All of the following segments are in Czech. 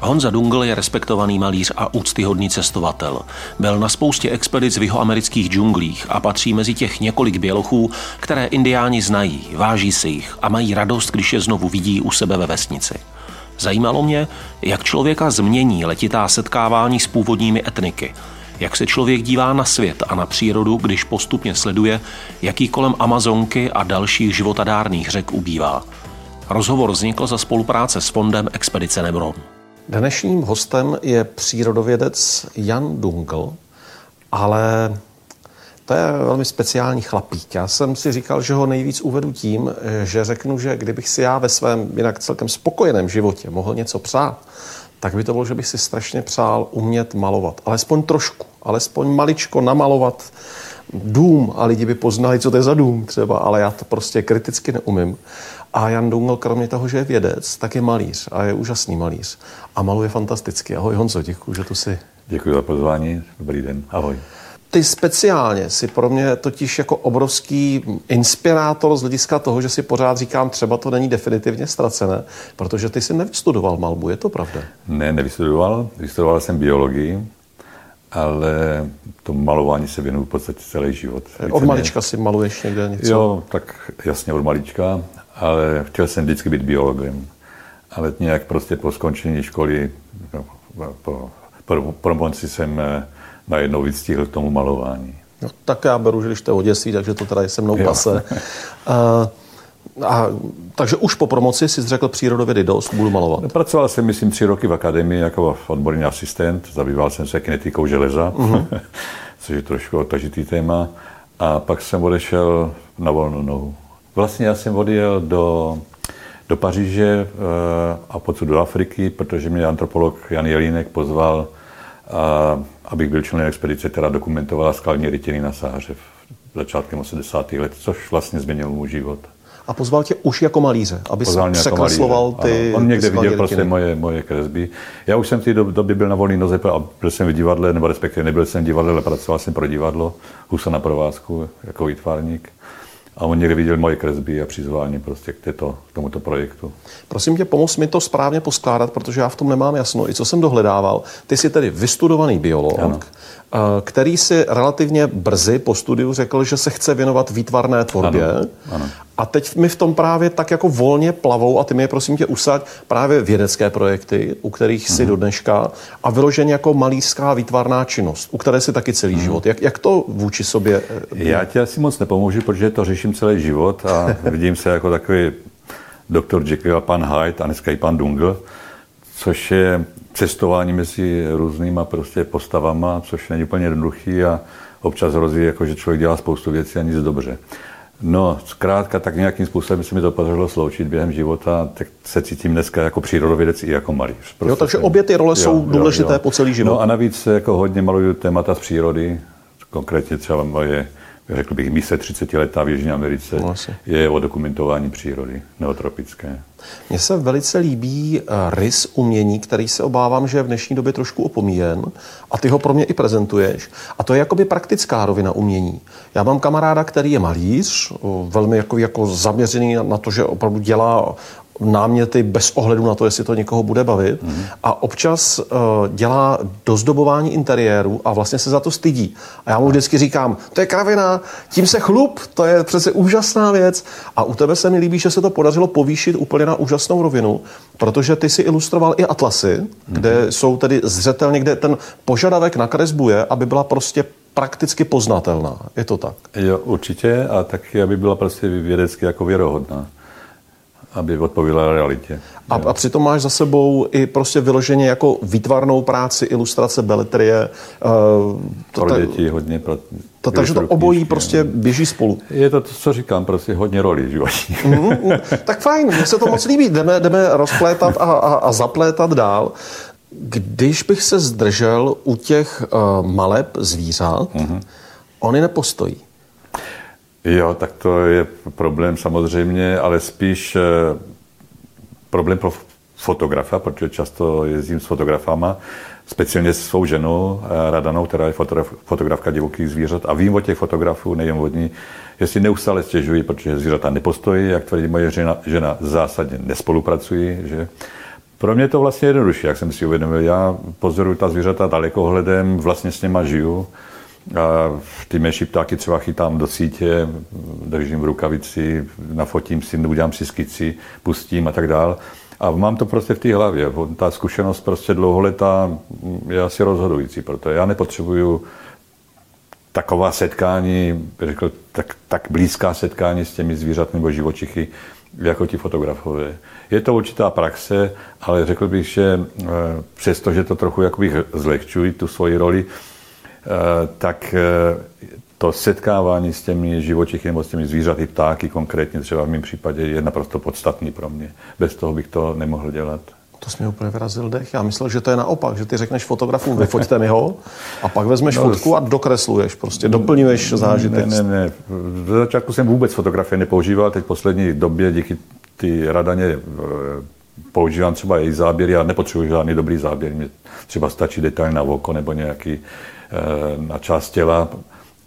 Honza Dungl je respektovaný malíř a úctyhodný cestovatel. Byl na spoustě expedic v jihoamerických džunglích a patří mezi těch několik bělochů, které indiáni znají, váží si jich a mají radost, když je znovu vidí u sebe ve vesnici. Zajímalo mě, jak člověka změní letitá setkávání s původními etniky, jak se člověk dívá na svět a na přírodu, když postupně sleduje, jaký kolem Amazonky a dalších životadárných řek ubývá. Rozhovor vznikl za spolupráce s fondem Expedice Nebron. Dnešním hostem je přírodovědec Jan Dungl, ale to je velmi speciální chlapík. Já jsem si říkal, že ho nejvíc uvedu tím, že řeknu, že kdybych si já ve svém jinak celkem spokojeném životě mohl něco přát, tak by to bylo, že bych si strašně přál umět malovat. Alespoň trošku, alespoň maličko namalovat dům a lidi by poznali, co to je za dům třeba, ale já to prostě kriticky neumím. A Jan Dungl, kromě toho, že je vědec, tak je malíř a je úžasný malíř. A maluje fantasticky. Ahoj Honzo, děkuji, že tu jsi. Děkuji za pozvání, dobrý den, ahoj. Ty speciálně si pro mě totiž jako obrovský inspirátor z hlediska toho, že si pořád říkám, třeba to není definitivně ztracené, protože ty jsi nevystudoval malbu, je to pravda? Ne, nevystudoval. Vystudoval jsem biologii, ale to malování se věnuju v podstatě celý život. Od malička si maluješ někde něco? Jo, tak jasně od malička ale chtěl jsem vždycky být biologem. Ale nějak prostě po skončení školy, no, po, po promoci jsem eh, najednou vystihl k tomu malování. No, tak já beru, že když to je oděství, takže to teda je se mnou pase. a, a, takže už po promoci jsi řekl přírodovědy dost, budu malovat. Pracoval jsem, myslím, tři roky v akademii jako odborný asistent, zabýval jsem se kinetikou železa, uh-huh. což je trošku otažitý téma. A pak jsem odešel na volnou nohu. Vlastně já jsem odjel do, do Paříže uh, a potom do Afriky, protože mě antropolog Jan Jelínek pozval, uh, abych byl členem expedice, která dokumentovala skalní rytiny na Sáře v začátkem 80. let, což vlastně změnilo můj život. A pozval tě už jako malíře, aby překresloval jako ty ano. On někde viděl prostě moje, moje kresby. Já už jsem v té době byl na volný noze a byl jsem v divadle, nebo respektive nebyl jsem v divadle, ale pracoval jsem pro divadlo, Husa na provázku jako výtvarník. A on někde viděl moje kresby a přizvání prostě k, této, k tomuto projektu. Prosím tě, pomoz mi to správně poskládat, protože já v tom nemám jasno. I co jsem dohledával, ty jsi tedy vystudovaný biolog, ano. Eh, který si relativně brzy po studiu řekl, že se chce věnovat výtvarné tvorbě. Ano. Ano. A teď mi v tom právě tak jako volně plavou, a ty mi je prosím tě usaď, právě vědecké projekty, u kterých si uh-huh. do dneška, a vyloženě jako malířská výtvarná činnost, u které si taky celý uh-huh. život. Jak, jak to vůči sobě? Eh, Já ti asi moc nepomůžu, protože to řeším celý život a vidím se jako takový doktor Jekyll a pan Hyde a dneska i pan Dungl, což je cestování mezi různýma prostě postavama, což není úplně jednoduchý a občas hrozí, jako, že člověk dělá spoustu věcí a nic dobře. No, zkrátka, tak nějakým způsobem se mi to podařilo sloučit během života, tak se cítím dneska jako přírodovědec i jako malíř. Prostě jo, takže obě ty role jo, jsou důležité jo, jo. po celý život. No a navíc jako hodně maluju témata z přírody, konkrétně třeba moje řekl bych, mise 30 letá v Jižní Americe no, je o dokumentování přírody neotropické. Mně se velice líbí eh, rys umění, který se obávám, že je v dnešní době trošku opomíjen a ty ho pro mě i prezentuješ. A to je jakoby praktická rovina umění. Já mám kamaráda, který je malíř, velmi jako, jako zaměřený na to, že opravdu dělá náměty bez ohledu na to, jestli to někoho bude bavit. Mm. A občas uh, dělá dozdobování interiéru a vlastně se za to stydí. A já mu vždycky říkám, to je kravina, tím se chlup, to je přece úžasná věc. A u tebe se mi líbí, že se to podařilo povýšit úplně na úžasnou rovinu, protože ty si ilustroval i atlasy, mm. kde jsou tedy zřetelně, kde ten požadavek na kresbu je, aby byla prostě prakticky poznatelná. Je to tak? Jo, určitě. A taky, aby byla prostě vědecky jako věrohodná aby odpovídala realitě. A, a přitom máš za sebou i prostě vyloženě jako výtvarnou práci, ilustrace, beletrie. Uh, to, pro děti hodně. Pro, to, takže to obojí knížky, prostě běží spolu. Je to, co říkám, prostě hodně roli životní. Mm, tak fajn, mně se to moc líbí. Jdeme, jdeme rozplétat a, a, a zaplétat dál. Když bych se zdržel u těch uh, maleb zvířat, mm-hmm. oni nepostojí. Jo, tak to je problém samozřejmě, ale spíš eh, problém pro fotografa, protože často jezdím s fotografama, speciálně s svou ženou eh, Radanou, která je fotografka divokých zvířat a vím o těch fotografů, nejen od ní, jestli neustále stěžují, protože zvířata nepostojí, jak tvrdí moje žena, žena zásadně nespolupracují, že Pro mě to vlastně jednodušší, jak jsem si uvědomil. Já pozoruju ta zvířata dalekohledem, vlastně s něma žiju. A ty menší ptáky třeba chytám do sítě, držím v rukavici, nafotím si, udělám si skici, pustím a tak dál. A mám to prostě v té hlavě. Ta zkušenost prostě dlouholetá je asi rozhodující, protože já nepotřebuju taková setkání, řekl, tak, tak blízká setkání s těmi zvířaty nebo živočichy, jako ti fotografové. Je to určitá praxe, ale řekl bych, že eh, přesto, že to trochu jakoby zlehčují tu svoji roli, tak eh, to setkávání s těmi živočichy nebo s těmi zvířaty, ptáky konkrétně třeba v mém případě je naprosto podstatný pro mě. Bez toho bych to nemohl dělat. To jsi mě úplně vyrazil dech. Já myslel, že to je naopak, že ty řekneš fotografům, vyfoťte mi ho a pak vezmeš no, fotku a dokresluješ, prostě doplňuješ zážitek. Ne, ne, ne. V začátku jsem vůbec fotografie nepoužíval, teď v poslední době díky ty radaně eh, používám třeba její záběry, já nepotřebuji žádný dobrý záběr, mě třeba stačí detail na oko nebo nějaký eh, na část těla,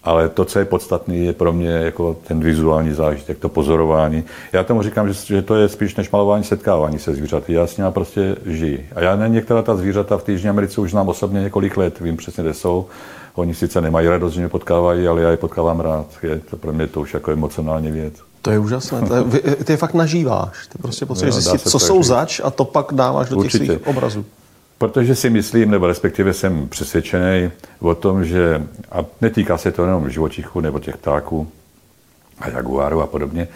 ale to, co je podstatné, je pro mě jako ten vizuální zážitek, to pozorování. Já tomu říkám, že, že to je spíš než malování setkávání se zvířaty. Já s nimi prostě žiji. A já ne některá ta zvířata v Jižní Americe už znám osobně několik let, vím přesně, kde jsou. Oni sice nemají radost, že mě potkávají, ale já je potkávám rád. Je to pro mě to už jako emocionální věc. To je úžasné. To je, ty je fakt nažíváš. Ty prostě potřebuješ zjistit, co jsou zač a to pak dáváš do Určitě. těch svých obrazů. Protože si myslím, nebo respektive jsem přesvědčený o tom, že, a netýká se to jenom živočichů nebo těch ptáků a jaguáru a podobně,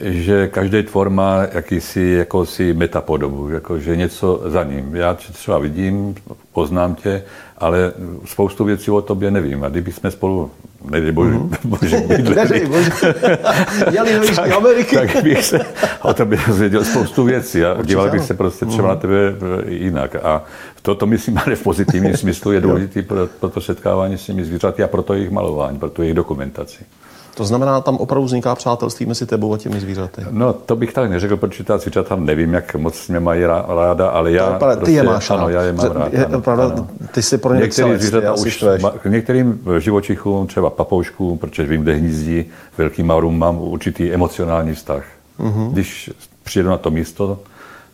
že každý tvor má jakýsi jakousi metapodobu, jako, že něco za ním. Já třeba vidím, poznám tě, ale spoustu věcí o tobě nevím. A kdyby jsme spolu, nedej bože, mm-hmm. bože bydleli, jeli do Ameriky, tak bych se o tobě dozvěděl spoustu věcí a Určitě díval bych se prostě třeba mm-hmm. na mhm. tebe jinak. A to, to myslím, ale v pozitivním smyslu je důležité pro, pro to setkávání s těmi zvířaty a pro to jejich malování, pro to jejich dokumentaci. To znamená, tam opravdu vzniká přátelství mezi tebou a těmi zvířaty. No, to bych tak neřekl, protože ta zvířata nevím, jak moc mě mají ráda, ale já. To, prostě, ty je máš Ano, já je mám rád. Je, ano, pravda, ano. Ty si pro ně Některé zvířata už, k některým živočichům, třeba papouškům, protože vím, kde hnízdí, velkým maurům, mám určitý emocionální vztah. Uh-huh. Když přijedu na to místo,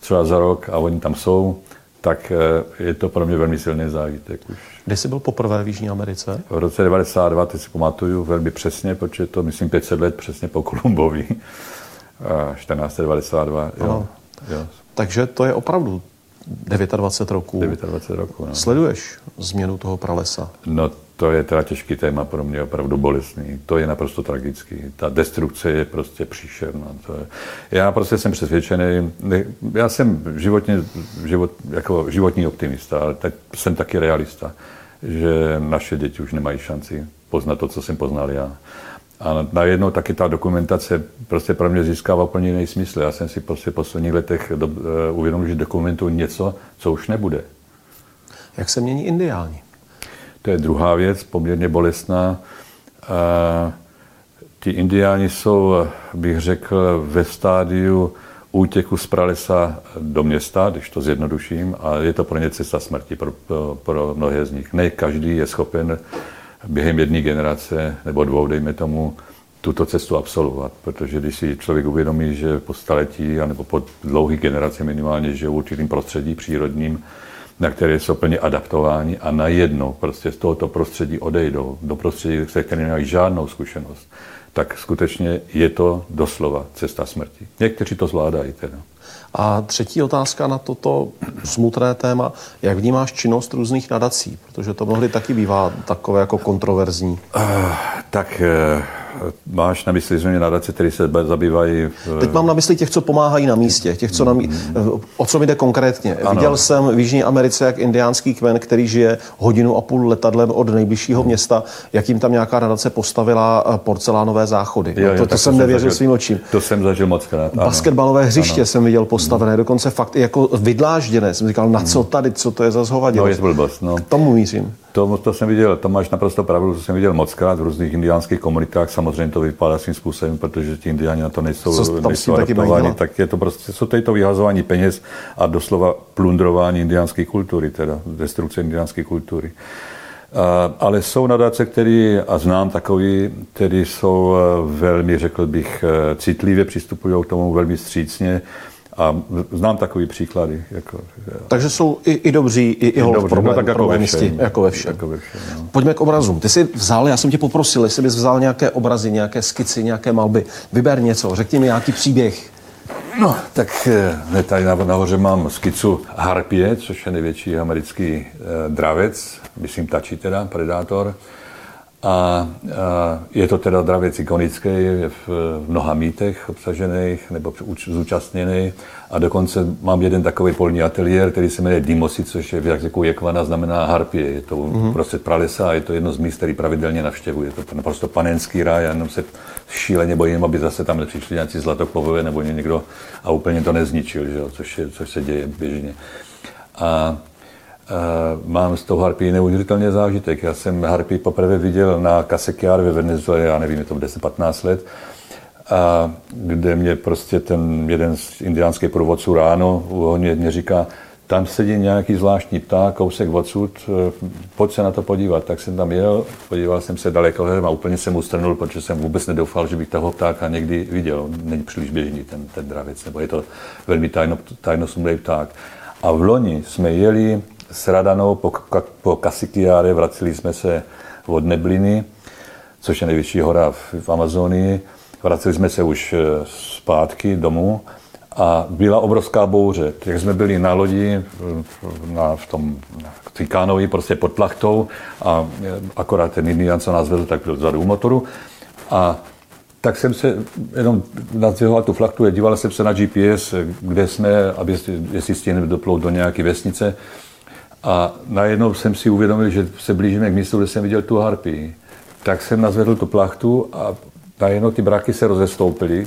třeba za rok a oni tam jsou, tak eh, je to pro mě velmi silný zážitek už. Kdy jsi byl poprvé v Jižní Americe? V roce 92, teď si pamatuju velmi přesně, protože to myslím 500 let přesně po Kolumbovi. 1492, jo, jo. Takže to je opravdu 29 roků. 29 roků, no. Sleduješ změnu toho pralesa? No to je teda těžký téma pro mě, opravdu bolestný. To je naprosto tragický. Ta destrukce je prostě příšerná. To je... Já prostě jsem přesvědčený, já jsem životně, život, jako životní optimista, ale tak jsem taky realista, že naše děti už nemají šanci poznat to, co jsem poznal já. A najednou taky ta dokumentace prostě pro mě získává úplně jiný smysl. Já jsem si prostě v posledních letech uh, uvědomil, že dokumentuju něco, co už nebude. Jak se mění indiáni? To je druhá věc, poměrně bolestná. Ti indiáni jsou, bych řekl, ve stádiu útěku z pralesa do města, když to zjednoduším, a je to pro ně cesta smrti, pro, pro, pro mnohé z nich. Ne každý je schopen během jedné generace nebo dvou, dejme tomu, tuto cestu absolvovat, protože když si člověk uvědomí, že po staletí nebo po dlouhé generaci minimálně žije v určitým prostředí přírodním, na které jsou plně adaptováni a najednou prostě z tohoto prostředí odejdou do prostředí, se kterým nemají žádnou zkušenost, tak skutečně je to doslova cesta smrti. Někteří to zvládají teda. A třetí otázka na toto smutné téma. Jak vnímáš činnost různých nadací? Protože to mnohdy taky bývá takové jako kontroverzní. Uh, tak uh, máš na mysli zřejmě nadace, které se zabývají... V... Teď mám na mysli těch, co pomáhají na místě, těch, co na mí... Mm. O co mi jde konkrétně? Ano. Viděl jsem v Jižní Americe, jak indiánský kmen, který žije hodinu a půl letadlem od nejbližšího města, jak jim tam nějaká nadace postavila eh, porcelánové záchody. Jo, jo, to, to jsem nevěřil zažil, svým očím. To jsem zažil moc krát. Basketbalové hřiště ano. jsem viděl postavené, dokonce fakt i jako vydlážděné. Jsem říkal, na co mm. tady, co to je za zhovadilo? No, je blbost, no. K tomu mířím. To, to jsem viděl, to máš naprosto pravdu, to jsem viděl moc krát v různých indiánských komunitách. Samozřejmě to vypadá svým způsobem, protože ti indiáni na to nejsou, Co nejsou adaptováni. Tak je to prostě, jsou to, to vyhazování peněz a doslova plundrování indiánské kultury, teda destrukce indiánské kultury. A, ale jsou nadace, které, a znám takový, které jsou eh, velmi, řekl bych, eh, citlivě přistupují k tomu velmi střícně A znám takový příklady. Jako, Takže jsou i, i dobří, i, i hold problém, no, tak jako ve všem, jako ve všem. Jako ve všem no. Pojďme k obrazům. Ty jsi vzal, já jsem tě poprosil, jestli bys vzal nějaké obrazy, nějaké skici, nějaké malby. Vyber něco, řekni mi nějaký příběh. No, tak ne, tady nahoře mám skicu Harpie, což je největší americký eh, dravec, myslím tačí teda, predátor. A, a je to teda dravec ikonický, je v, v mnoha mýtech obsažených nebo zúčastněný. A dokonce mám jeden takový polní ateliér, který se jmenuje Dimosi, což je v jazyku Jekvana, znamená harpie. Je to mm-hmm. prostě pralesa a je to jedno z míst, který pravidelně navštěvuje. Je to naprosto panenský ráj a jenom se šíleně bojím, aby zase tam nepřišli nějací zlatoklovové nebo někdo a úplně to nezničil, že jo, což, je, což se děje běžně. A mám z toho harpy neuvěřitelně zážitek. Já jsem harpy poprvé viděl na Kasekiar ve Venezuele, já nevím, je to 10-15 let, a kde mě prostě ten jeden z indiánských průvodců ráno uhodně mě říká, tam sedí nějaký zvláštní pták, kousek odsud, e, pojď se na to podívat. Tak jsem tam jel, podíval jsem se daleko a úplně jsem ustrnul, protože jsem vůbec nedoufal, že bych toho ptáka někdy viděl. Není příliš běžný ten, ten dravec, nebo je to velmi tajno, tajnosmluvný pták. A v loni jsme jeli s Radanou po, po Kasikiáre, vraceli jsme se od Nebliny, což je největší hora v, v Amazonii. Vraceli jsme se už eh, zpátky domů a byla obrovská bouře. Tak jsme byli na lodi, na, v tom Tikánovi, prostě pod plachtou a eh, akorát ten Indian, co nás vezl, tak byl vzadu u motoru. A tak jsem se jenom nadzvěhoval tu flachtu a díval jsem se na GPS, kde jsme, aby, jestli stihneme doplout do nějaké vesnice. A najednou jsem si uvědomil, že se blížíme k místu, kde jsem viděl tu harpii. Tak jsem nazvedl tu plachtu a najednou ty braky se rozestoupily.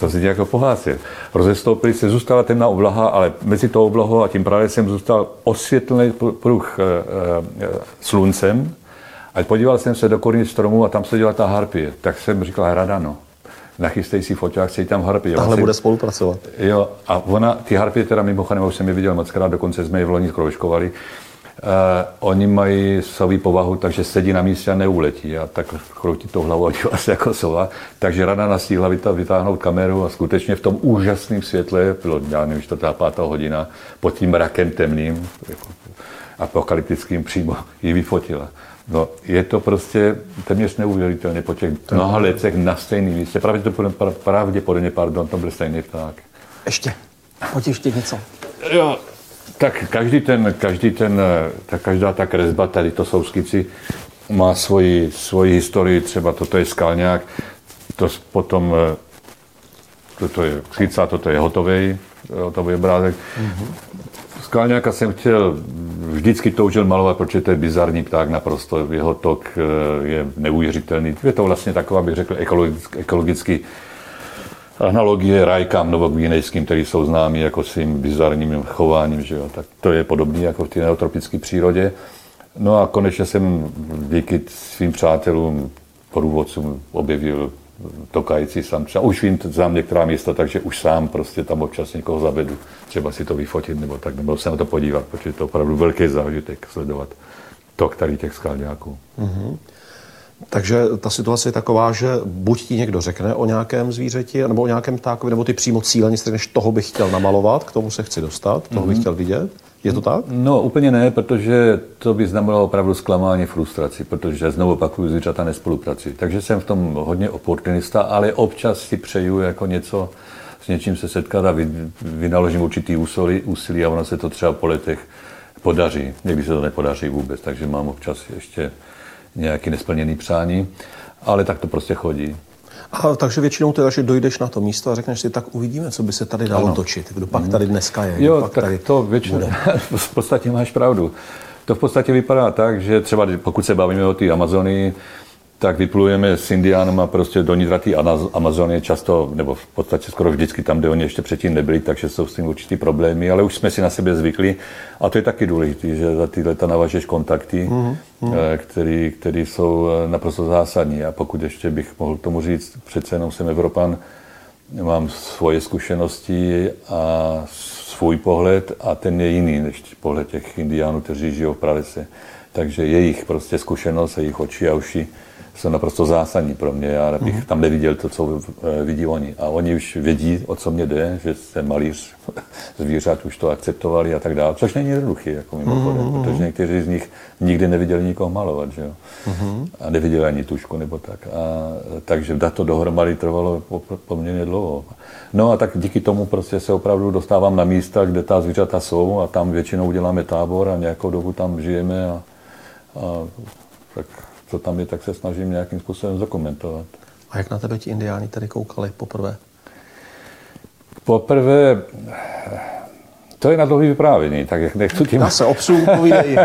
To se jako pohlásil. Rozestoupily se, zůstala temná oblaha, ale mezi tou oblahou a tím právě jsem zůstal osvětlený pruh e, e, sluncem. A podíval jsem se do koruny stromu a tam seděla ta harpie. Tak jsem říkal, Radano, nachystej si foťák, chci tam harpy. Tahle bude spolupracovat. Jo, a ona, ty harpy teda mimochodem, už jsem je viděl moc krát, dokonce jsme je v loni kroužkovali. Uh, oni mají savý povahu, takže sedí na místě a neuletí. A tak kroutí to hlavou a dívá se jako sova. Takže rada nastíhla vytáhnout kameru a skutečně v tom úžasném světle, bylo, já nevím, čtvrtá, pátá hodina, pod tím mrakem temným, jako apokalyptickým přímo, ji vyfotila. No, je to prostě téměř neuvěřitelné po těch mnoha letech na stejný místě. Pravděpodobně, pravděpodobně pardon, to byl stejný pták. Ještě. Pojď ještě něco. Jo, tak každý ten, každý ten, ta, každá ta kresba, tady to jsou skici, má svoji, svoji historii, třeba toto je skalňák, to potom, eh, toto je skica, toto je hotový, hotový obrázek. Mm-hmm. Skalňáka jsem chtěl, vždycky toužil malovat, protože to je bizarní pták naprosto. Jeho tok eh, je neuvěřitelný. Je to vlastně taková, bych řekl, ekologicky, ekologicky analogie rajkám novogvínejským, který jsou známí jako svým bizarním chováním. Že jo? Tak to je podobné jako v té neotropické přírodě. No a konečně jsem díky svým přátelům, průvodcům objevil tokající sám. Třeba už vím, znám některá místa, takže už sám prostě tam občas někoho zavedu. Třeba si to vyfotit nebo tak, nebo se na to podívat, protože to opravdu velký zážitek sledovat tok tady těch skalňáků. Mm-hmm. Takže ta situace je taková, že buď ti někdo řekne o nějakém zvířeti, nebo o nějakém ptákovi, nebo ty přímo cíleně řekneš, toho bych chtěl namalovat, k tomu se chci dostat, toho mm-hmm. bych mhm. chtěl vidět. Je to tak? No úplně ne, protože to by znamenalo opravdu zklamání, frustraci, protože znovu opakuju, zvířata nespolupracují. Takže jsem v tom hodně oportunista, ale občas si přeju jako něco, s něčím se setkat a vynaložím určitý úsilí, úsilí a ono se to třeba po letech podaří. Někdy se to nepodaří vůbec, takže mám občas ještě nějaký nesplněný přání, ale tak to prostě chodí. A takže většinou teda, že dojdeš na to místo a řekneš si, tak uvidíme, co by se tady dalo ano. točit. Kdo pak tady dneska je. Jo, pak tak tady to většinou, v podstatě máš pravdu. To v podstatě vypadá tak, že třeba pokud se bavíme o té Amazonii, tak vyplujeme s Indiánama prostě do nitra té Amazonie často, nebo v podstatě skoro vždycky tam, kde oni ještě předtím nebyli, takže jsou s tím určitý problémy, ale už jsme si na sebe zvykli. A to je taky důležité, že za ty leta navažeš kontakty, mm-hmm. Který, který jsou eh, naprosto zásadní. A pokud ještě bych mohl tomu říct, přece jenom jsem Evropan, mám svoje zkušenosti a svůj pohled a ten je jiný než pohled těch indiánů, kteří žijou v pralese. Takže jejich prostě zkušenost, jejich oči a uši jsou naprosto zásadní pro mě. Já bych mm. tam neviděl to, co vidí oni. A oni už vědí, o co mě jde, že jsem malíř zvířat, už to akceptovali a tak dále. Což není jednoduchý, jako mimochodem, mm. protože někteří z nich nikdy neviděli nikoho malovat, že jo. Mm. A neviděli ani tušku nebo tak. A, takže dát to dohromady trvalo poměrně dlouho. No a tak díky tomu prostě se opravdu dostávám na místa, kde ta zvířata jsou a tam většinou uděláme tábor a nějakou dobu tam žijeme a, a tak co tam je, tak se snažím nějakým způsobem dokumentovat. A jak na tebe ti indiáni tady koukali poprvé? Poprvé, to je na dlouhý vyprávění, tak jak nechci tím... Já se povídej.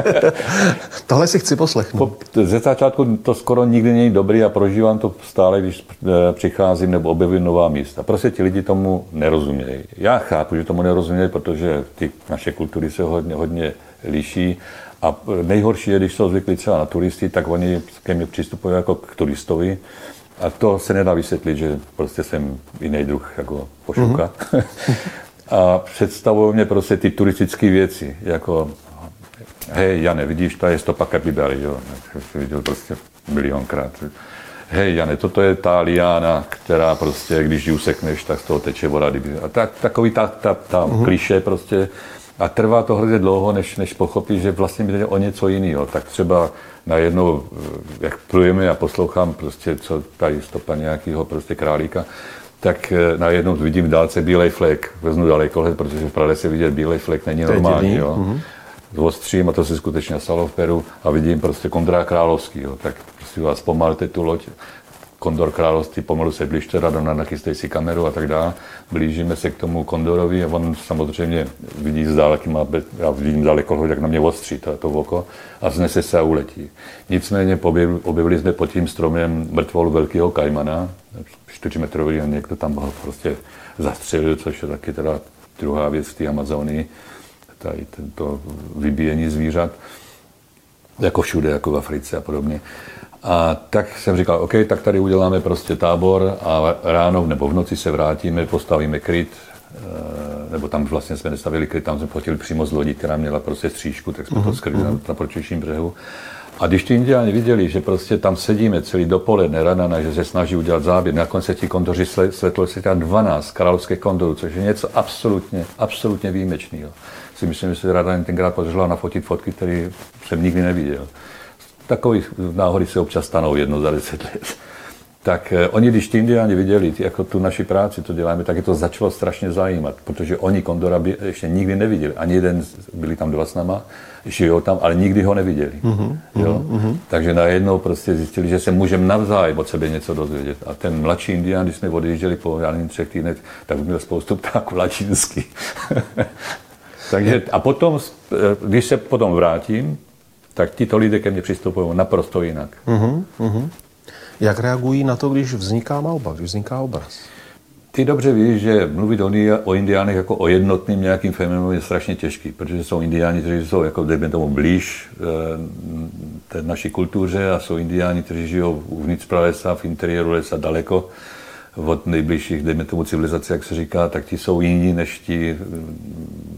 Tohle si chci poslechnout. Po, ze začátku to skoro nikdy není dobrý a prožívám to stále, když eh, přicházím nebo objevím nová místa. Prostě ti lidi tomu nerozumějí. Já chápu, že tomu nerozumějí, protože ty naše kultury se hodně, hodně liší a nejhorší je, když jsou zvyklí třeba na turisty, tak oni ke mně přistupují jako k turistovi. A to se nedá vysvětlit, že prostě jsem jiný druh jako pošuka. Mm-hmm. a představují mě prostě ty turistické věci, jako hej, Jane, vidíš, to je stopa kapibary, jo, jsem viděl prostě milionkrát. Hej, Jane, toto je ta liána, která prostě, když ji usekneš, tak z toho teče voda. A tak, takový ta, ta, ta mm-hmm. kliše prostě, a trvá to hrozně dlouho, než, než pochopí, že vlastně jde o něco jiného. Tak třeba najednou, jak plujeme a poslouchám prostě, co tady stopa nějakého prostě králíka, tak eh, najednou vidím v dálce bílej flek. Vezmu daleko, protože v Praze se vidět bílej flek není normální. Jo. Mm-hmm. Ostřím, a to se skutečně stalo v Peru, a vidím prostě Kondra Královský. Jo. Tak prostě vás pomalte tu loď, Kondor království, pomalu se blížte, Radona, nachystej si kameru a tak dále. Blížíme se k tomu Kondorovi a on samozřejmě vidí z dálky, má, já vidím daleko, jak na mě ostří to, to oko a znese se a uletí. Nicméně objevili jsme pod tím stromem mrtvolu velkého kajmana, 4 metrový a někdo tam ho prostě zastřelil, což je taky teda druhá věc v té Amazonii, tady tento vybíjení zvířat, jako všude, jako v Africe a podobně. A tak jsem říkal, OK, tak tady uděláme prostě tábor a ráno nebo v noci se vrátíme, postavíme kryt, eh, nebo tam vlastně jsme nestavili kryt, tam jsme fotili přímo z lodi, která měla prostě střížku, tak jsme uh-huh, to mhm, skryli na, mhm. na pročejším břehu. A když ty indiáni viděli, že prostě tam sedíme celý dopoledne, rana, že se snaží udělat záběr, na konci ti kondoři svetlo se 12 královských kondorů, což je něco absolutně, absolutně výjimečného. Si myslím, že se rada tenkrát podařila nafotit fotky, které jsem nikdy neviděl. Takových náhody se občas stanou jedno za deset let. Tak eh, oni, když ty indiáni viděli jako tu naši práci, to děláme, tak je to začalo strašně zajímat, protože oni kondora by ještě nikdy neviděli. Ani jeden, byli tam dva s náma, žijou tam, ale nikdy ho neviděli. Mm-hmm, jo? Mm-hmm. Takže najednou prostě zjistili, že se můžeme navzájem od sebe něco dozvědět. A ten mladší indián, když jsme odjížděli po já nevím, třech týdnech, tak měl spoustu ptáků lačinský. Takže, a potom, eh, když se potom vrátím, tak tito lidé ke mně přistupují naprosto jinak. Uh-huh, uh-huh. Jak reagují na to, když vzniká malba, když vzniká obraz? Ty dobře víš, že mluvit o, o indiánech jako o jednotným nějakým fenoménu je strašně těžký, protože jsou indiáni, kteří jsou jako dejme tomu blíž e, té naší kultuře a jsou indiáni, kteří žijou uvnitř pralesa, v interiéru lesa daleko od nejbližších, dejme tomu civilizace, jak se říká, tak ti jsou jiní než ti,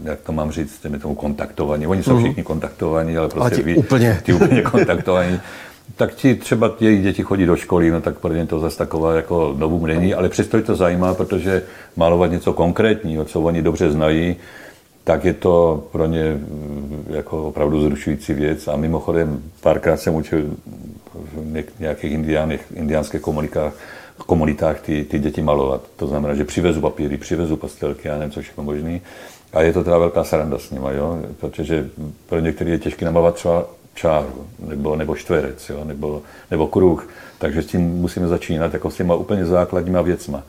jak to mám říct, dejme tomu kontaktovaní. Oni jsou mm-hmm. všichni kontaktovaní, ale prostě ale ti, ví, úplně. ti úplně kontaktovaní. tak ti třeba jejich děti chodí do školy, no tak pro ně to zase taková jako novum není, ale přesto je to zajímá, protože malovat něco konkrétního, co oni dobře znají, tak je to pro ně mm, jako opravdu zrušující věc. A mimochodem párkrát jsem učil v nějakých indiánech, indiánských komunikách, komunitách ty, ty děti malovat. To znamená, že přivezu papíry, přivezu pastelky, já nevím, co všechno možný. A je to teda velká sranda s nimi, jo? protože pro některé je těžké namalovat třeba čáru, nebo, nebo čtverec, jo? Nebo, nebo kruh. Takže s tím musíme začínat jako s těma úplně základníma věcma.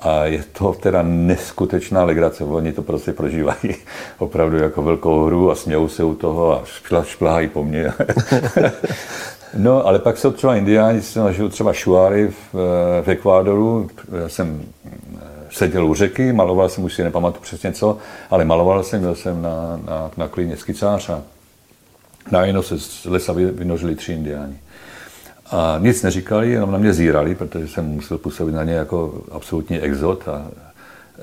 A je to teda neskutečná legrace. Oni to prostě prožívají opravdu jako velkou hru a smějou se u toho a šplhají po mně. No, ale pak jsou třeba indiáni, jsem žil třeba šuáry v, eh, v Ekvádoru. Já jsem eh, seděl u řeky, maloval jsem, už si nepamatuju přesně co, ale maloval jsem, byl jsem na, na, na klíně skicář a najednou se z lesa vynožili tři indiáni. A nic neříkali, jenom na mě zírali, protože jsem musel působit na ně jako absolutní exot a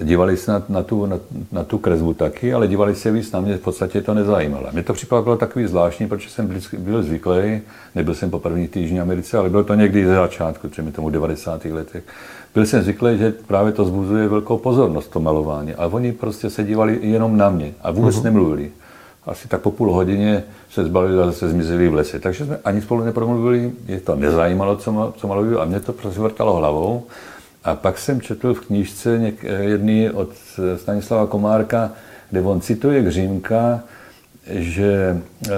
dívali se na, na, tu, na, na tu kresbu taky, ale dívali se víc na mě, v podstatě to nezajímalo. Mě to připadalo takový zvláštní, protože jsem byl, byl zvyklý, nebyl jsem po první týždni Americe, ale bylo to někdy ze začátku, třeba tomu 90. letech. Byl jsem zvyklý, že právě to zbuzuje velkou pozornost, to malování. A oni prostě se dívali jenom na mě a vůbec uh-huh. nemluvili. Asi tak po půl hodině se zbavili a zase zmizeli v lese. Takže jsme ani spolu nepromluvili, je to nezajímalo, co, co malují, a mě to prostě vrtalo hlavou. A pak jsem četl v knížce něk, jedný od Stanislava Komárka, kde on cituje Gřímka, že eh,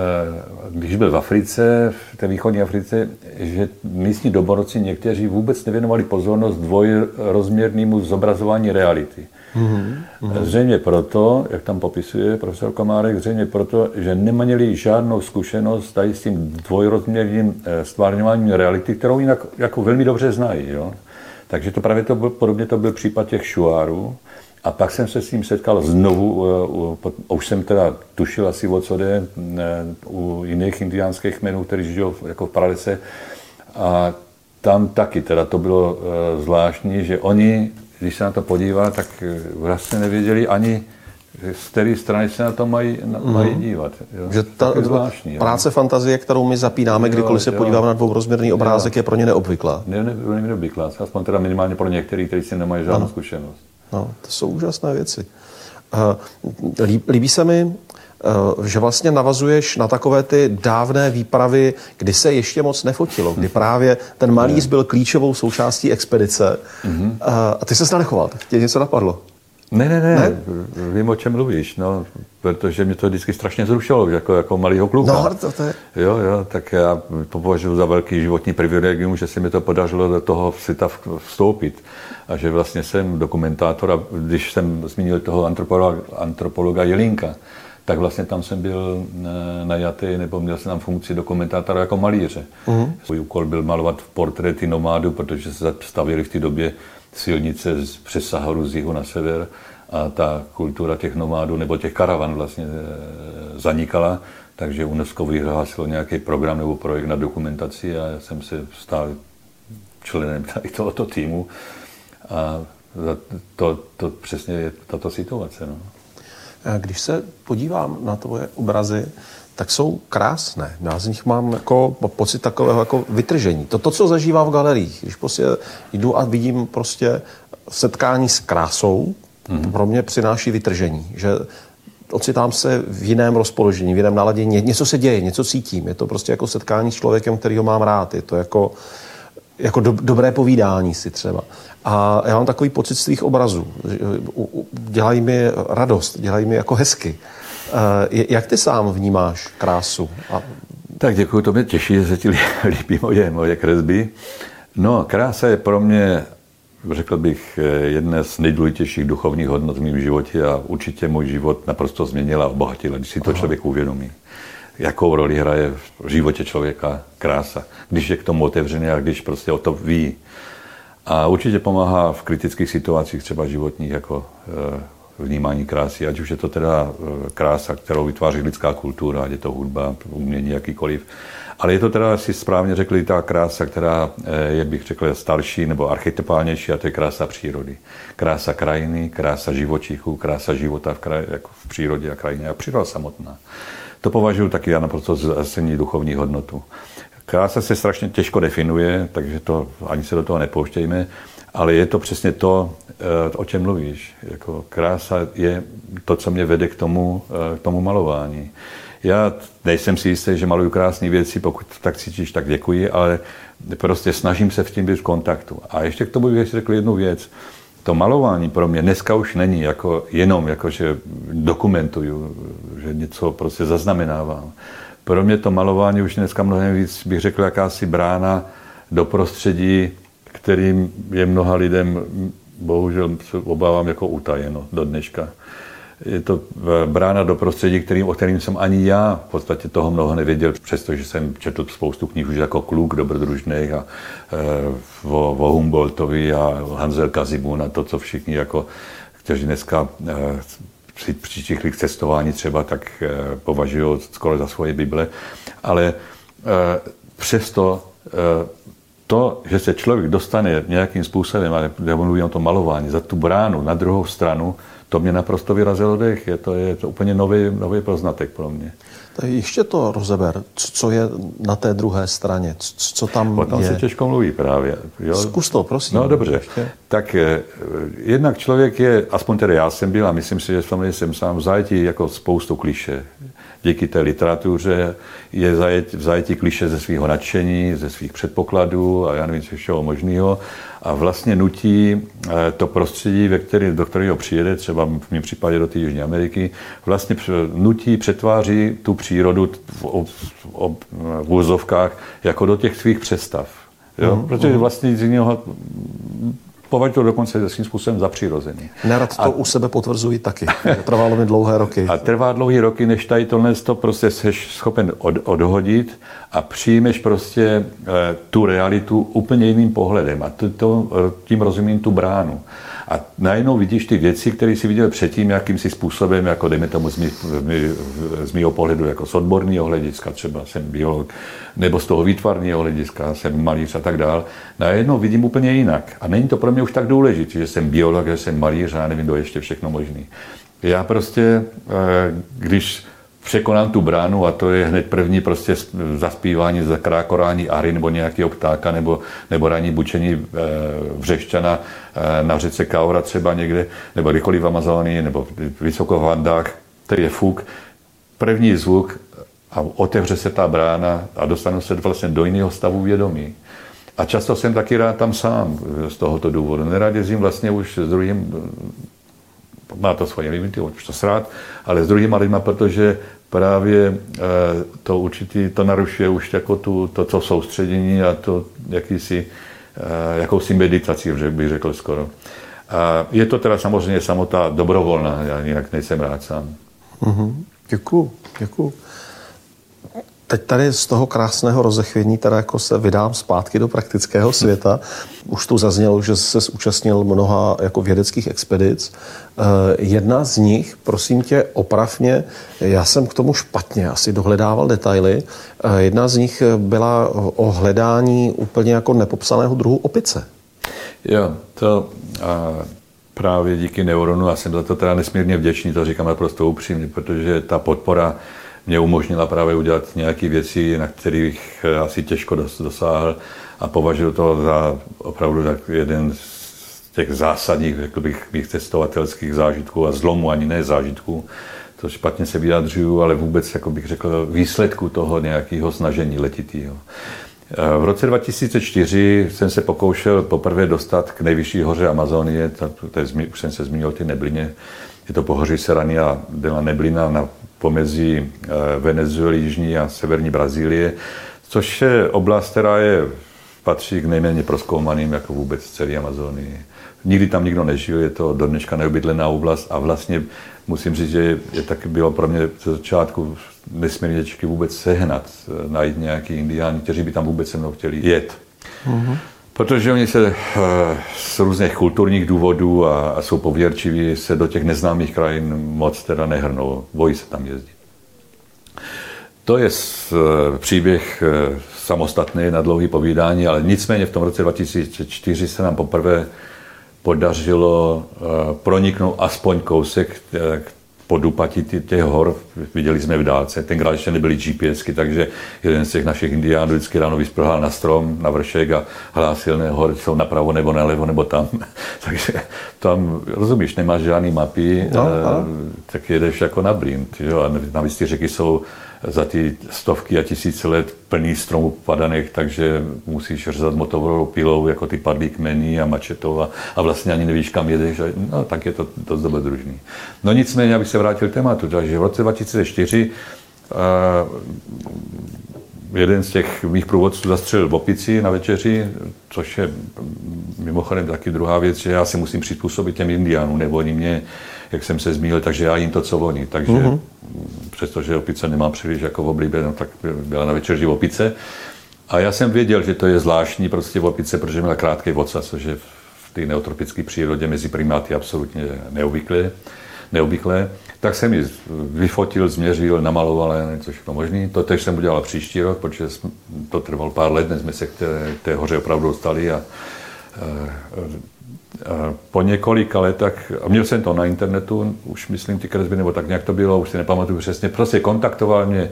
když byl v Africe, v té východní Africe, že místní domorodci někteří vůbec nevěnovali pozornost dvojrozměrnému zobrazování reality. Mm-hmm. Zřejmě proto, jak tam popisuje profesor Komárek, zřejmě proto, že neměli žádnou zkušenost tady s tím dvojrozměrným eh, stvárňováním reality, kterou jinak jako velmi dobře znají. Jo? Takže to právě to byl, podobně to byl případ těch šuárů. A pak jsem se s tím setkal znovu, uh, už jsem teda tušil asi o co jde, u jiných indiánských kmenů, kteří žijou jako v Pralese. A tam taky teda to bylo uh, zvláštní, že oni, když se na to podívá, tak vlastně nevěděli ani, z které strany se na to mají, na, mm. mají dívat. Jo. Že ta zvláštní, práce jo. fantazie, kterou my zapínáme, kdykoliv se jo. podíváme na dvourozměrný obrázek, jo. je pro ně neobvyklá. Ne, ne, ne neobvyklá, aspoň teda minimálně pro některý, kteří si nemají žádnou ano. zkušenost. No, to jsou úžasné věci. Líbí se mi, že vlastně navazuješ na takové ty dávné výpravy, kdy se ještě moc nefotilo, kdy právě ten malíř byl klíčovou součástí expedice mm-hmm. a ty se nechoval, tě něco napadlo. Ne, ne, ne, ne, vím, o čem mluvíš, no, protože mě to vždycky strašně zrušilo, jako, jako malýho kluka. No, to, to je... Jo, jo, tak já to považuji za velký životní privilegium, že se mi to podařilo do toho světa vstoupit. A že vlastně jsem dokumentátor a když jsem zmínil toho antropologa, antropologa Jelinka, tak vlastně tam jsem byl eh, najatý, nebo měl jsem tam funkci dokumentátora jako malíře. Uh-huh. Svůj úkol byl malovat portréty nomádů, protože se stavili v té době silnice přes Saharu z jihu na sever a ta kultura těch nomádů nebo těch karavan vlastně e, zanikala, takže UNESCO vyhlásilo nějaký program nebo projekt na dokumentaci a já jsem se stal členem tady tohoto týmu a to, to přesně je tato situace. No. Když se podívám na tvoje obrazy, tak jsou krásné. Já z nich mám jako pocit takového jako vytržení. To, to, co zažívám v galeriích, když prostě jdu a vidím prostě setkání s krásou, mm-hmm. pro mě přináší vytržení. Že ocitám se v jiném rozpoložení, v jiném naladění. Něco se děje, něco cítím. Je to prostě jako setkání s člověkem, který ho mám rád. Je to jako, jako do, dobré povídání si třeba. A já mám takový pocit z tvých obrazů. Dělají mi radost, dělají mi jako hezky. Eh, jak ty sám vnímáš krásu? A... Tak děkuji, to mě těší, že se ti líbí moje, moje kresby. No, krása je pro mě, řekl bych, eh, jedna z nejdůležitějších duchovních hodnot v mém životě a určitě můj život naprosto změnila a obohatila, když si to Aha. člověk uvědomí. Jakou roli hraje v životě člověka krása, když je k tomu otevřený a když prostě o to ví. A určitě pomáhá v kritických situacích, třeba životních, jako eh, vnímání krásy, ať už je to teda eh, krása, kterou vytváří lidská kultura, ať je to hudba, umění, jakýkoliv. Ale je to teda, asi správně řekli, ta krása, která eh, je, bych řekl, starší nebo archetypálnější, a to je krása přírody. Krása krajiny, krása živočichů, krása života v, kraj, jako v přírodě a krajině a příroda samotná. To považuji taky já naprosto zásadní duchovní hodnotu. Krása se strašně těžko definuje, takže to ani se do toho nepouštějme, ale je to přesně to, o čem mluvíš. Jako krása je to, co mě vede k tomu, eh, k tomu malování. Já nejsem si jistý, že maluju krásné věci, pokud tak cítíš, tak děkuji, ale prostě snažím se v tím být v kontaktu. A ještě k tomu bych řekl jednu věc. To malování pro mě dneska už není jako jenom, jako že dokumentuju, že něco prostě zaznamenávám. Pro mě to malování už dneska mnohem víc, bych řekl, jakási brána do prostředí, kterým je mnoha lidem, bohužel obávám, jako utajeno do dneška. Je to brána do prostředí, kterým, o kterým jsem ani já v podstatě toho mnoho nevěděl, přestože jsem četl spoustu knih už jako kluk dobrodružných a e, o, Humboldtovi a Hanzel Kazimun a to, co všichni jako, kteří dneska e, při příštích cestování třeba tak e, považují skoro za svoje Bible, ale e, přesto e, to, že se člověk dostane nějakým způsobem, ale mluvím o tom malování, za tu bránu na druhou stranu, to mě naprosto vyrazilo dech. Je to, je to úplně nový, nový poznatek pro mě. Tak ještě to rozeber, co je na té druhé straně, co tam o tom je. se těžko mluví právě. Jo? Zkus to, prosím. No dobře. Ještě. Tak eh, jednak člověk je, aspoň tedy já jsem byl a myslím si, že samozřejmě jsem sám v zajetí jako spoustu kliše díky té literatuře je zajet, v zajetí kliše ze svého nadšení, ze svých předpokladů a já nevím, co všeho možného a vlastně nutí eh, to prostředí, ve který, do kterého přijede, třeba v mém případě do té Jižní Ameriky, vlastně nutí, přetváří tu přírodu v, v, v, úzovkách jako do těch svých představ. Jo? Mm, Protože mhm. vlastně z jiného považuji to dokonce svým způsobem za přirozený. Nerad to a, u sebe potvrzuji taky. Trvalo mi dlouhé roky. A trvá dlouhé roky, než tady tohle to prostě jsi schopen od, odhodit a přijmeš prostě e, tu realitu úplně jiným pohledem. A to, to, eh, tím rozumím tu bránu. A najednou vidíš ty věci, které si viděl předtím jakýmsi způsobem, jako dejme tomu z, mýho pohledu, jako z odborného hlediska, třeba jsem biolog, nebo z toho výtvarného hlediska, jsem malíř a tak dál. Najednou vidím úplně jinak. A není to pro mě už tak důležité, že jsem biolog, že jsem malíř a nevím, kdo ještě všechno možný. Já prostě, eh, když překonám tu bránu a to je hned první prostě zaspívání, zakrákorání ary nebo nějakého ptáka nebo, nebo ranní bučení e, vřešťana e, na řece Kaura třeba někde, nebo kdykoliv v Amazonii, nebo vysoko v Andách, to je fuk. První zvuk a otevře se ta brána a dostanu se vlastně do jiného stavu vědomí. A často jsem taky rád tam sám z tohoto důvodu. Nerad jezdím vlastně už s druhým, má to svoje limity, už to srát, ale s druhýma lidma, protože právě eh, to určitý, to narušuje už jako tu, to, co soustředění a to jakýsi, eh, jakousi meditaci, bych řekl skoro. A je to teda samozřejmě samota dobrovolná, já jinak nejsem rád sám. Mm-hmm. Děkuju, děkuju. Teď tady z toho krásného rozechvění teda jako se vydám zpátky do praktického světa. Už tu zaznělo, že se zúčastnil mnoha jako vědeckých expedic. Eh, jedna z nich, prosím tě, opravně, já jsem k tomu špatně asi dohledával detaily. Eh, jedna z nich byla o hledání úplně jako nepopsaného druhu opice. Jo, to a právě díky neuronu, a jsem za to teda nesmírně vděčný, to říkám naprosto upřímně, protože ta podpora mě umožnila právě udělat nějaké věci, na kterých eh, asi těžko dosáhl a považuji to za opravdu za jeden z těch zásadních, řekl bych, mých cestovatelských zážitků a zlomu, ani ne zážitků, to špatně se vyjadřuju, ale vůbec, jako bych řekl, výsledku toho nějakého snažení letitého. Eh, v roce 2004 jsem se pokoušel poprvé dostat k nejvyšší hoře Amazonie, to, to je, už jsem se zmínil ty neblině, je to pohoří Serania de Neblina na pomezí eh, Venezuely, Jižní a Severní Brazílie, což je oblast, která je, patří k nejméně proskoumaným jako vůbec celé Amazonii. Nikdy tam nikdo nežil, je to do dneška neobydlená oblast a vlastně musím říct, že je taky bylo pro mě ze začátku nesmírně vůbec sehnat, eh, najít nějaký indiáni, kteří by tam vůbec se mnou chtěli jet. Mm-hmm. Protože oni se eh, z různých kulturních důvodů a, a jsou pověrčiví, se do těch neznámých krajin moc teda nehrnou, bojí se tam jezdit. To je eh, příběh eh, samostatný na dlouhý povídání, ale nicméně v tom roce 2004 se nám poprvé podařilo proniknout aspoň kousek k podupatí těch hor, viděli jsme v dálce. Tenkrát ještě nebyly GPSky, takže jeden z těch našich indiánů vždycky ráno vysprhal na strom, na vršek a hlásil, ne, hory jsou napravo nebo nalevo nebo tam. takže tam, rozumíš, nemáš žádný mapy, no, no. tak jedeš jako na blind. Jo? A navíc ty řeky jsou za ty stovky a tisíce let plný stromů padaných, takže musíš řezat motorovou pilou jako ty padlý kmeny a mačetou a, a vlastně ani nevíš, kam jedeš. No, tak je to dost dobrodružný. No nicméně, abych se vrátil k tématu, takže v roce 2004 uh, jeden z těch mých průvodců zastřelil v opici na večeři, což je mimochodem taky druhá věc, že já si musím přizpůsobit těm indiánům, nebo oni mě, jak jsem se zmínil, takže já jim to, co oni. Takže mm-hmm přestože opice nemám příliš jako no, tak byla na večeři opice. A já jsem věděl, že to je zvláštní prostě v opice, protože měla krátký voca, což je v té neotropické přírodě mezi primáty absolutně neobvyklé. neobvyklé. tak jsem ji vyfotil, změřil, namaloval a něco všechno možný. To tež jsem udělal příští rok, protože to trvalo pár let, než jsme se k té, té hoře opravdu dostali a po několika letech, a měl jsem to na internetu, už myslím ty kresby, nebo tak nějak to bylo, už si nepamatuju přesně, prostě kontaktoval mě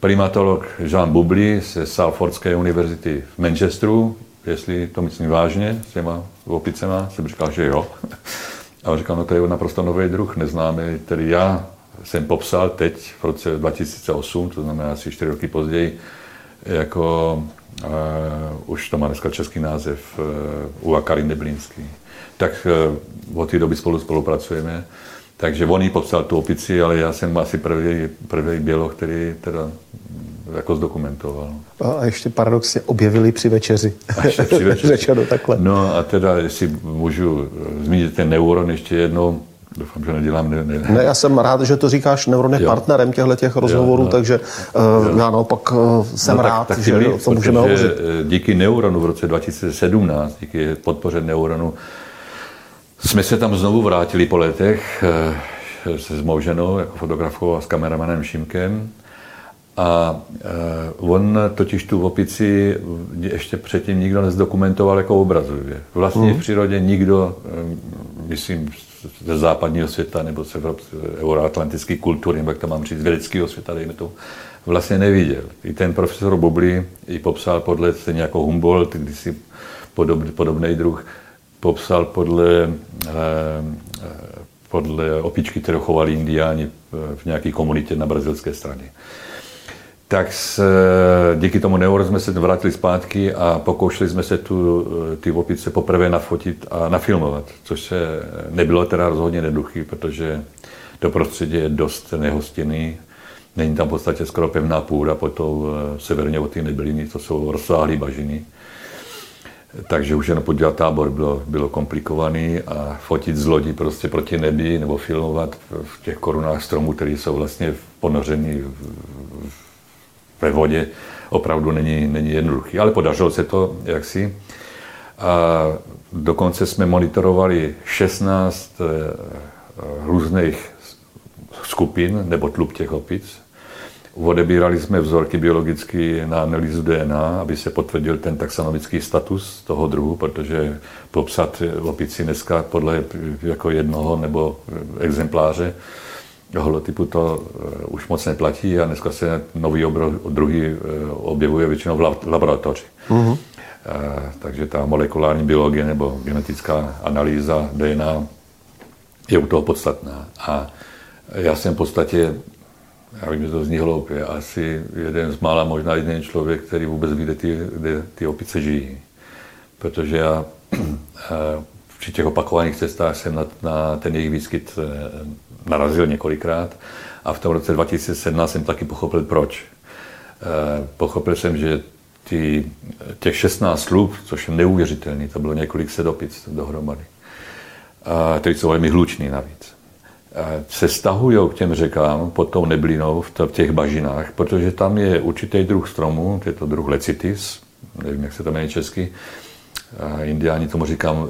primatolog Jean Bubli ze Salfordské univerzity v Manchesteru, jestli to myslím vážně s těma opicema, jsem říkal, že jo. A on říkal, no to je naprosto nový druh, neznámý, který já jsem popsal teď v roce 2008, to znamená asi 4 roky později, jako uh, už to má dneska český název, uh, Uakary Neblínský. Tak uh, od té doby spolu spolupracujeme. Takže on jí popsal tu opici, ale já jsem asi první, první bělo, který teda jako zdokumentoval. A ještě paradoxně objevili při večeři. A ještě při večeři. Řečeno takhle. No a teda, jestli můžu zmínit ten neuron ještě jednou, Doufám, že nedělám. Ne, ne. ne, já jsem rád, že to říkáš. Neuron je jo. partnerem těchto těch rozhovorů, jo, no. takže uh, já naopak uh, jsem no, rád, tak, tak že to můžeme hovořit. Eh, díky Neuronu v roce 2017, díky podpoře Neuronu, jsme se tam znovu vrátili po letech se s mou ženou, jako fotografou a s kameramanem Šimkem. A on totiž tu opici ještě předtím nikdo nezdokumentoval jako obrazově. Vlastně mm. v přírodě nikdo, myslím, ze západního světa nebo z euroatlantické kultury, nebo jak to mám říct, z vědeckého světa, dejme to, vlastně neviděl. I ten profesor Bubli ji popsal podle, stejně jako Humboldt, když si podobný, podobný druh, popsal podle, eh, podle opičky, kterou chovali indiáni v nějaké komunitě na brazilské straně tak se, díky tomu neuro jsme se vrátili zpátky a pokoušeli jsme se tu, ty opice poprvé nafotit a nafilmovat, což se nebylo teda rozhodně neduchý, protože to prostředí je dost nehostinný. Není tam v podstatě skoro pevná půda, po tou eh, severně od té nebyliny, to jsou rozsáhlé bažiny. Takže už jen podívat tábor bylo, bylo komplikovaný a fotit z lodi prostě proti nebi nebo filmovat v těch korunách stromů, které jsou vlastně ponořeny v, ve vodě opravdu není, není jednoduchý. Ale podařilo se to jaksi. A dokonce jsme monitorovali 16 eh, různých skupin nebo tlub těch opic. Odebírali jsme vzorky biologicky na analýzu DNA, aby se potvrdil ten taxonomický status toho druhu, protože popsat opici dneska podle jako jednoho nebo exempláře holotypu to eh, už moc neplatí a dneska se nový druhý eh, objevuje většinou v laboratoři. Uh-huh. Takže ta molekulární biologie nebo genetická analýza DNA je u toho podstatná. A já jsem v podstatě, já vím, že to zní hloupě, asi jeden z mála, možná jeden člověk, který vůbec ví, kde ty, kde ty opice žijí. Protože já při těch opakovaných cestách jsem na, na ten jejich výskyt narazil několikrát a v tom roce 2017 jsem taky pochopil, proč. Eh, pochopil jsem, že ty, těch 16 slub, což je neuvěřitelný, to bylo několik set opic dohromady, které jsou velmi hluční navíc, se stahují k těm řekám pod tou neblinou v těch bažinách, protože tam je určitý druh stromu, je to druh lecitis, nevím, jak se to jmenuje česky, indiáni tomu říkám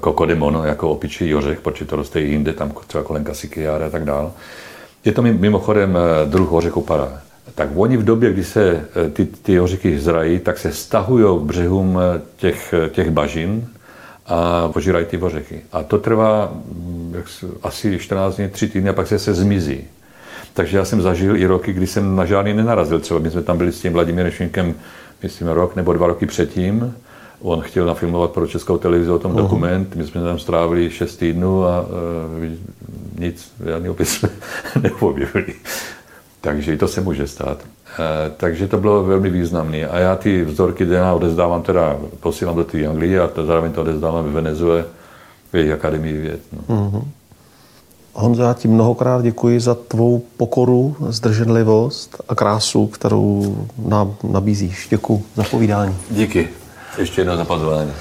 kokodemon, jako opičí ořech, protože to roste i jinde, tam třeba kolem kasikyára a tak dále. Je to mimochodem eh, druh ořechu para. Tak oni v době, kdy se eh, ty, ty ořechy zrají, tak se stahují k břehům eh, těch, těch bažin a požírají ty ořechy. A to trvá mm, asi 14 dní, 3 týdny a pak se se zmizí. Takže já jsem zažil i roky, kdy jsem na žádný nenarazil. Třeba my jsme tam byli s tím Vladimírem Šinkem, myslím, rok nebo dva roky předtím On chtěl nafilmovat pro českou televizi o tom uh-huh. dokument, my jsme tam strávili šest týdnů a uh, nic, žádný opis jsme neobjevili. Takže i to se může stát. Uh, takže to bylo velmi významné. A já ty vzorky DNA odezdávám teda, posílám do té Anglie a to zároveň to odezdávám ve Venezuele, v jejich akademii věd. No. Uh-huh. Honzo, já ti mnohokrát děkuji za tvou pokoru, zdrženlivost a krásu, kterou nám nabízíš. Děkuji za povídání. Díky. Ještě jedno za pozvání.